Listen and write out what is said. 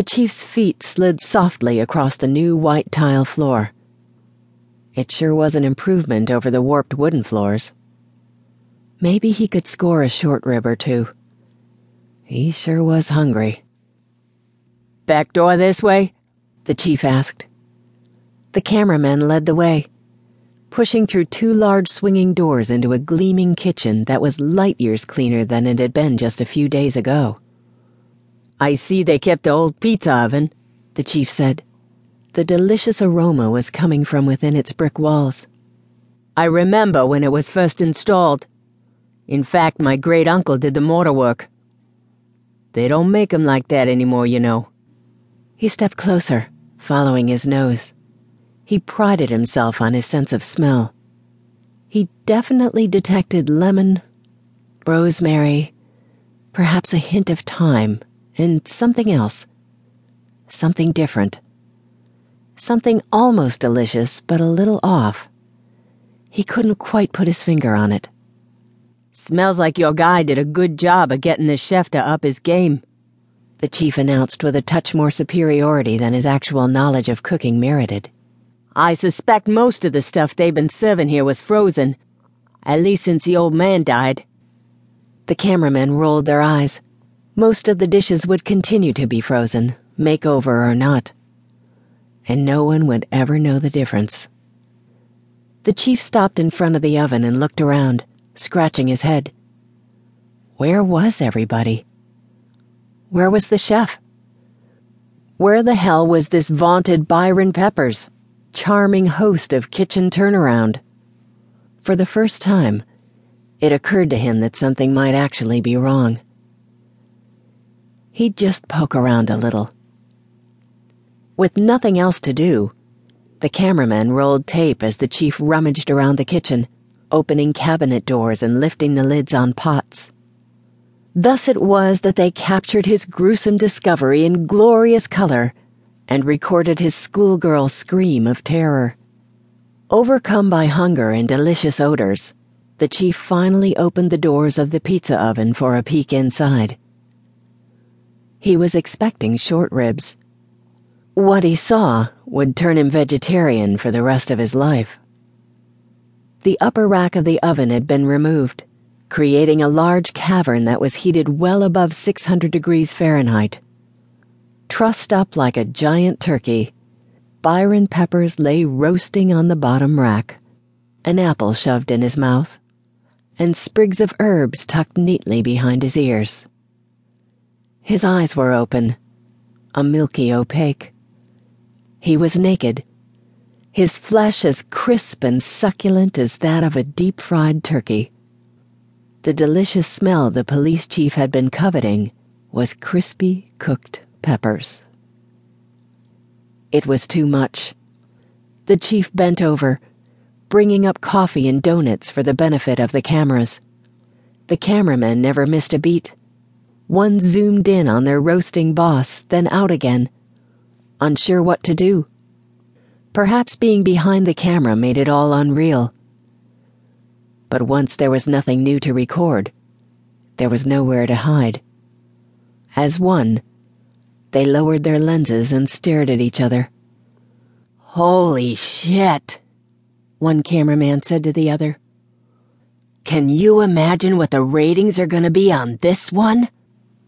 The chief's feet slid softly across the new white tile floor. It sure was an improvement over the warped wooden floors. Maybe he could score a short rib or two. He sure was hungry. Back door this way? The chief asked. The cameraman led the way, pushing through two large swinging doors into a gleaming kitchen that was light years cleaner than it had been just a few days ago. I see they kept the old pizza oven, the chief said. The delicious aroma was coming from within its brick walls. I remember when it was first installed. In fact, my great uncle did the mortar work. They don't make 'em like that anymore, you know. He stepped closer, following his nose. He prided himself on his sense of smell. He definitely detected lemon, rosemary, perhaps a hint of thyme, and something else. Something different. Something almost delicious, but a little off. He couldn't quite put his finger on it. Smells like your guy did a good job of getting the chef to up his game the chief announced with a touch more superiority than his actual knowledge of cooking merited. I suspect most of the stuff they've been serving here was frozen, at least since the old man died. The cameramen rolled their eyes. Most of the dishes would continue to be frozen, makeover or not. And no one would ever know the difference. The chief stopped in front of the oven and looked around, scratching his head. Where was everybody? Where was the chef? Where the hell was this vaunted Byron Peppers, charming host of Kitchen Turnaround? For the first time, it occurred to him that something might actually be wrong. He'd just poke around a little. With nothing else to do, the cameraman rolled tape as the chief rummaged around the kitchen, opening cabinet doors and lifting the lids on pots. Thus it was that they captured his gruesome discovery in glorious color and recorded his schoolgirl scream of terror. Overcome by hunger and delicious odors, the chief finally opened the doors of the pizza oven for a peek inside. He was expecting short ribs. What he saw would turn him vegetarian for the rest of his life. The upper rack of the oven had been removed creating a large cavern that was heated well above 600 degrees Fahrenheit. Trussed up like a giant turkey, Byron Peppers lay roasting on the bottom rack, an apple shoved in his mouth, and sprigs of herbs tucked neatly behind his ears. His eyes were open, a milky opaque. He was naked, his flesh as crisp and succulent as that of a deep fried turkey. The delicious smell the police chief had been coveting was crispy cooked peppers. It was too much. The chief bent over, bringing up coffee and donuts for the benefit of the cameras. The cameraman never missed a beat. One zoomed in on their roasting boss, then out again, unsure what to do. Perhaps being behind the camera made it all unreal. But once there was nothing new to record, there was nowhere to hide. As one, they lowered their lenses and stared at each other. Holy shit, one cameraman said to the other. Can you imagine what the ratings are going to be on this one?